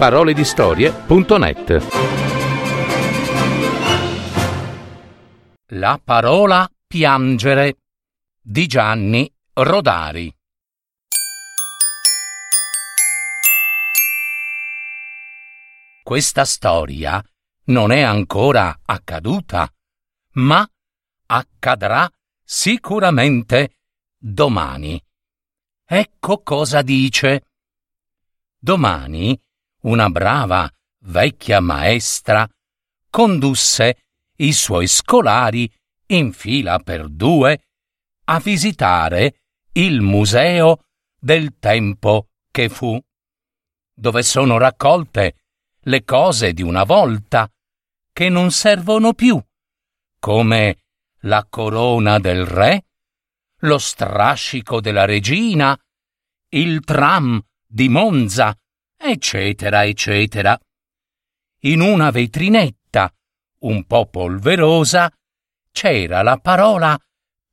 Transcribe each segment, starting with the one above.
www.paroledistorie.net La parola piangere di Gianni Rodari. Questa storia non è ancora accaduta, ma accadrà sicuramente domani. Ecco cosa dice. Domani una brava vecchia maestra condusse i suoi scolari in fila per due a visitare il museo del tempo che fu, dove sono raccolte le cose di una volta che non servono più, come la corona del re, lo strascico della regina, il tram di Monza, eccetera, eccetera. In una vetrinetta, un po' polverosa, c'era la parola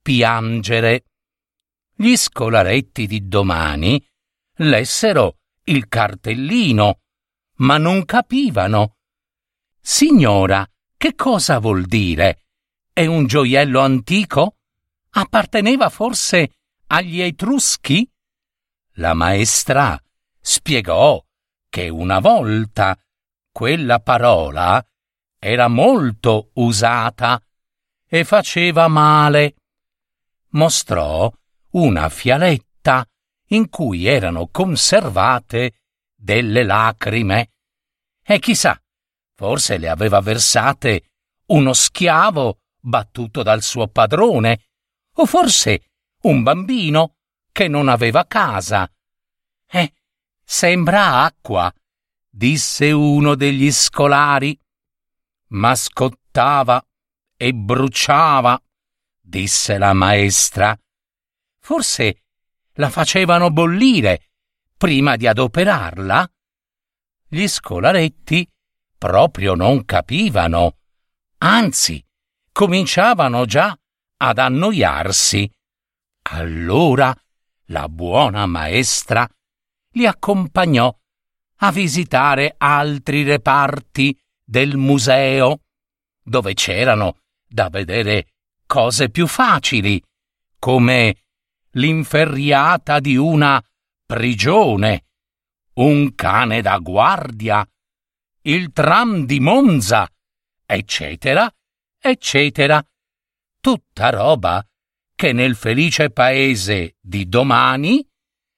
piangere. Gli scolaretti di domani lessero il cartellino, ma non capivano. Signora, che cosa vuol dire? È un gioiello antico? Apparteneva forse agli Etruschi? La maestra spiegò che una volta quella parola era molto usata e faceva male. Mostrò una fialetta in cui erano conservate delle lacrime. E chissà, forse le aveva versate uno schiavo battuto dal suo padrone, o forse un bambino che non aveva casa. Eh, sembra acqua, disse uno degli scolari. Ma scottava e bruciava, disse la maestra. Forse la facevano bollire prima di adoperarla? Gli scolaretti proprio non capivano, anzi, cominciavano già ad annoiarsi. Allora la buona maestra li accompagnò a visitare altri reparti del museo, dove c'erano da vedere cose più facili, come l'inferriata di una prigione, un cane da guardia, il tram di Monza, eccetera, eccetera. Tutta roba che nel felice paese di domani